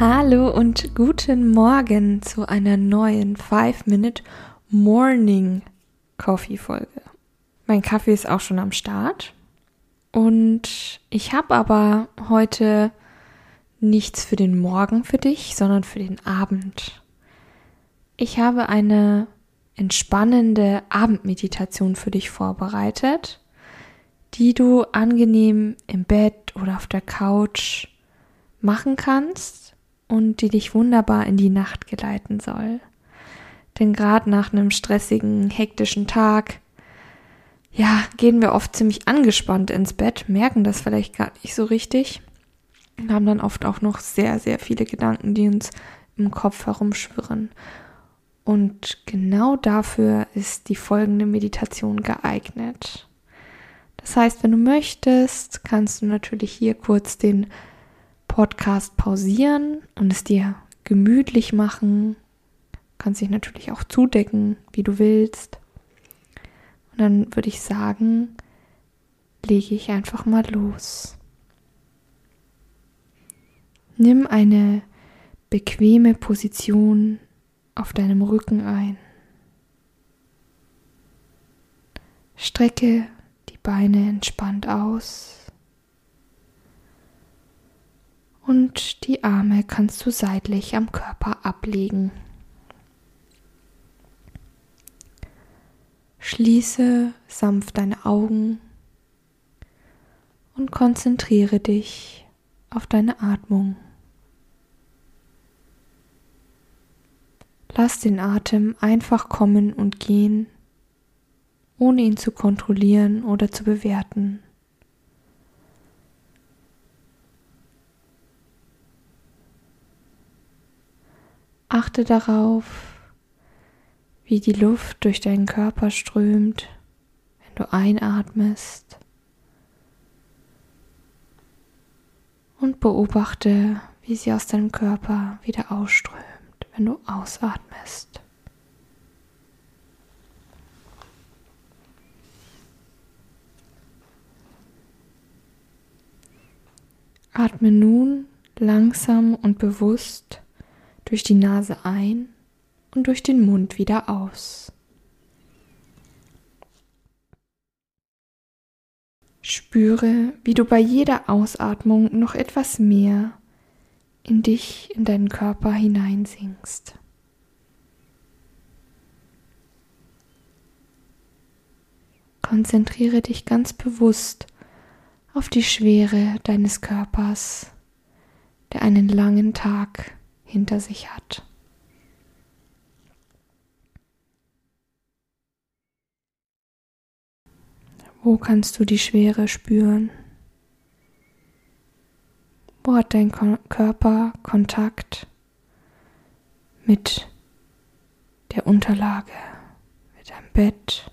Hallo und guten Morgen zu einer neuen 5-Minute Morning Coffee Folge. Mein Kaffee ist auch schon am Start und ich habe aber heute nichts für den Morgen für dich, sondern für den Abend. Ich habe eine entspannende Abendmeditation für dich vorbereitet, die du angenehm im Bett oder auf der Couch machen kannst und die dich wunderbar in die Nacht geleiten soll. Denn gerade nach einem stressigen, hektischen Tag ja, gehen wir oft ziemlich angespannt ins Bett, merken das vielleicht gar nicht so richtig und haben dann oft auch noch sehr, sehr viele Gedanken, die uns im Kopf herumschwirren. Und genau dafür ist die folgende Meditation geeignet. Das heißt, wenn du möchtest, kannst du natürlich hier kurz den Podcast pausieren und es dir gemütlich machen. Du kannst dich natürlich auch zudecken, wie du willst. Und dann würde ich sagen, lege ich einfach mal los. Nimm eine bequeme Position auf deinem Rücken ein. Strecke die Beine entspannt aus. Und die Arme kannst du seitlich am Körper ablegen. Schließe sanft deine Augen und konzentriere dich auf deine Atmung. Lass den Atem einfach kommen und gehen, ohne ihn zu kontrollieren oder zu bewerten. Achte darauf, wie die Luft durch deinen Körper strömt, wenn du einatmest. Und beobachte, wie sie aus deinem Körper wieder ausströmt, wenn du ausatmest. Atme nun langsam und bewusst durch die Nase ein und durch den Mund wieder aus. Spüre, wie du bei jeder Ausatmung noch etwas mehr in dich, in deinen Körper hineinsinkst. Konzentriere dich ganz bewusst auf die Schwere deines Körpers, der einen langen Tag hinter sich hat. Wo kannst du die Schwere spüren? Wo hat dein Körper Kontakt mit der Unterlage, mit deinem Bett,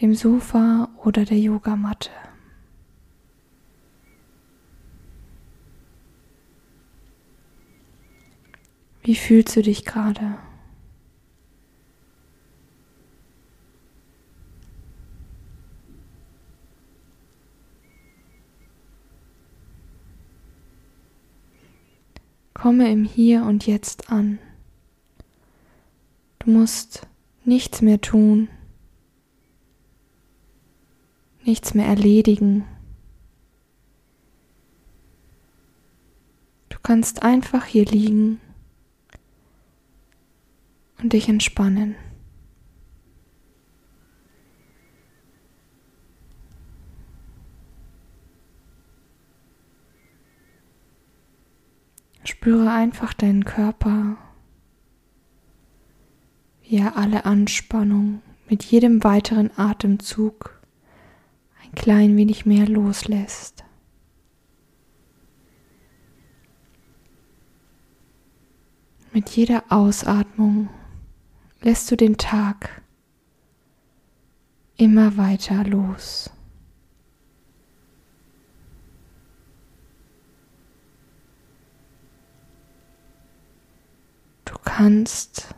dem Sofa oder der Yogamatte? Wie fühlst du dich gerade? Komme im Hier und Jetzt an. Du musst nichts mehr tun, nichts mehr erledigen. Du kannst einfach hier liegen und dich entspannen. Spüre einfach deinen Körper, wie er alle Anspannung mit jedem weiteren Atemzug ein klein wenig mehr loslässt. Mit jeder Ausatmung lässt du den Tag immer weiter los. Du kannst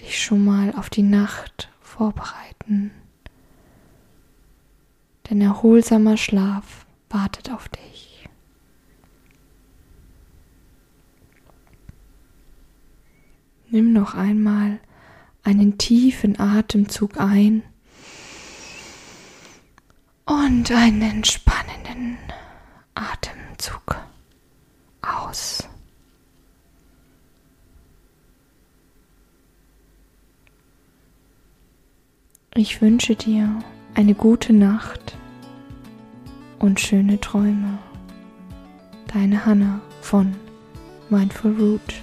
dich schon mal auf die Nacht vorbereiten, denn erholsamer Schlaf wartet auf dich. Nimm noch einmal einen tiefen Atemzug ein und einen entspannenden Atemzug aus. Ich wünsche dir eine gute Nacht und schöne Träume. Deine Hanna von Mindful Root.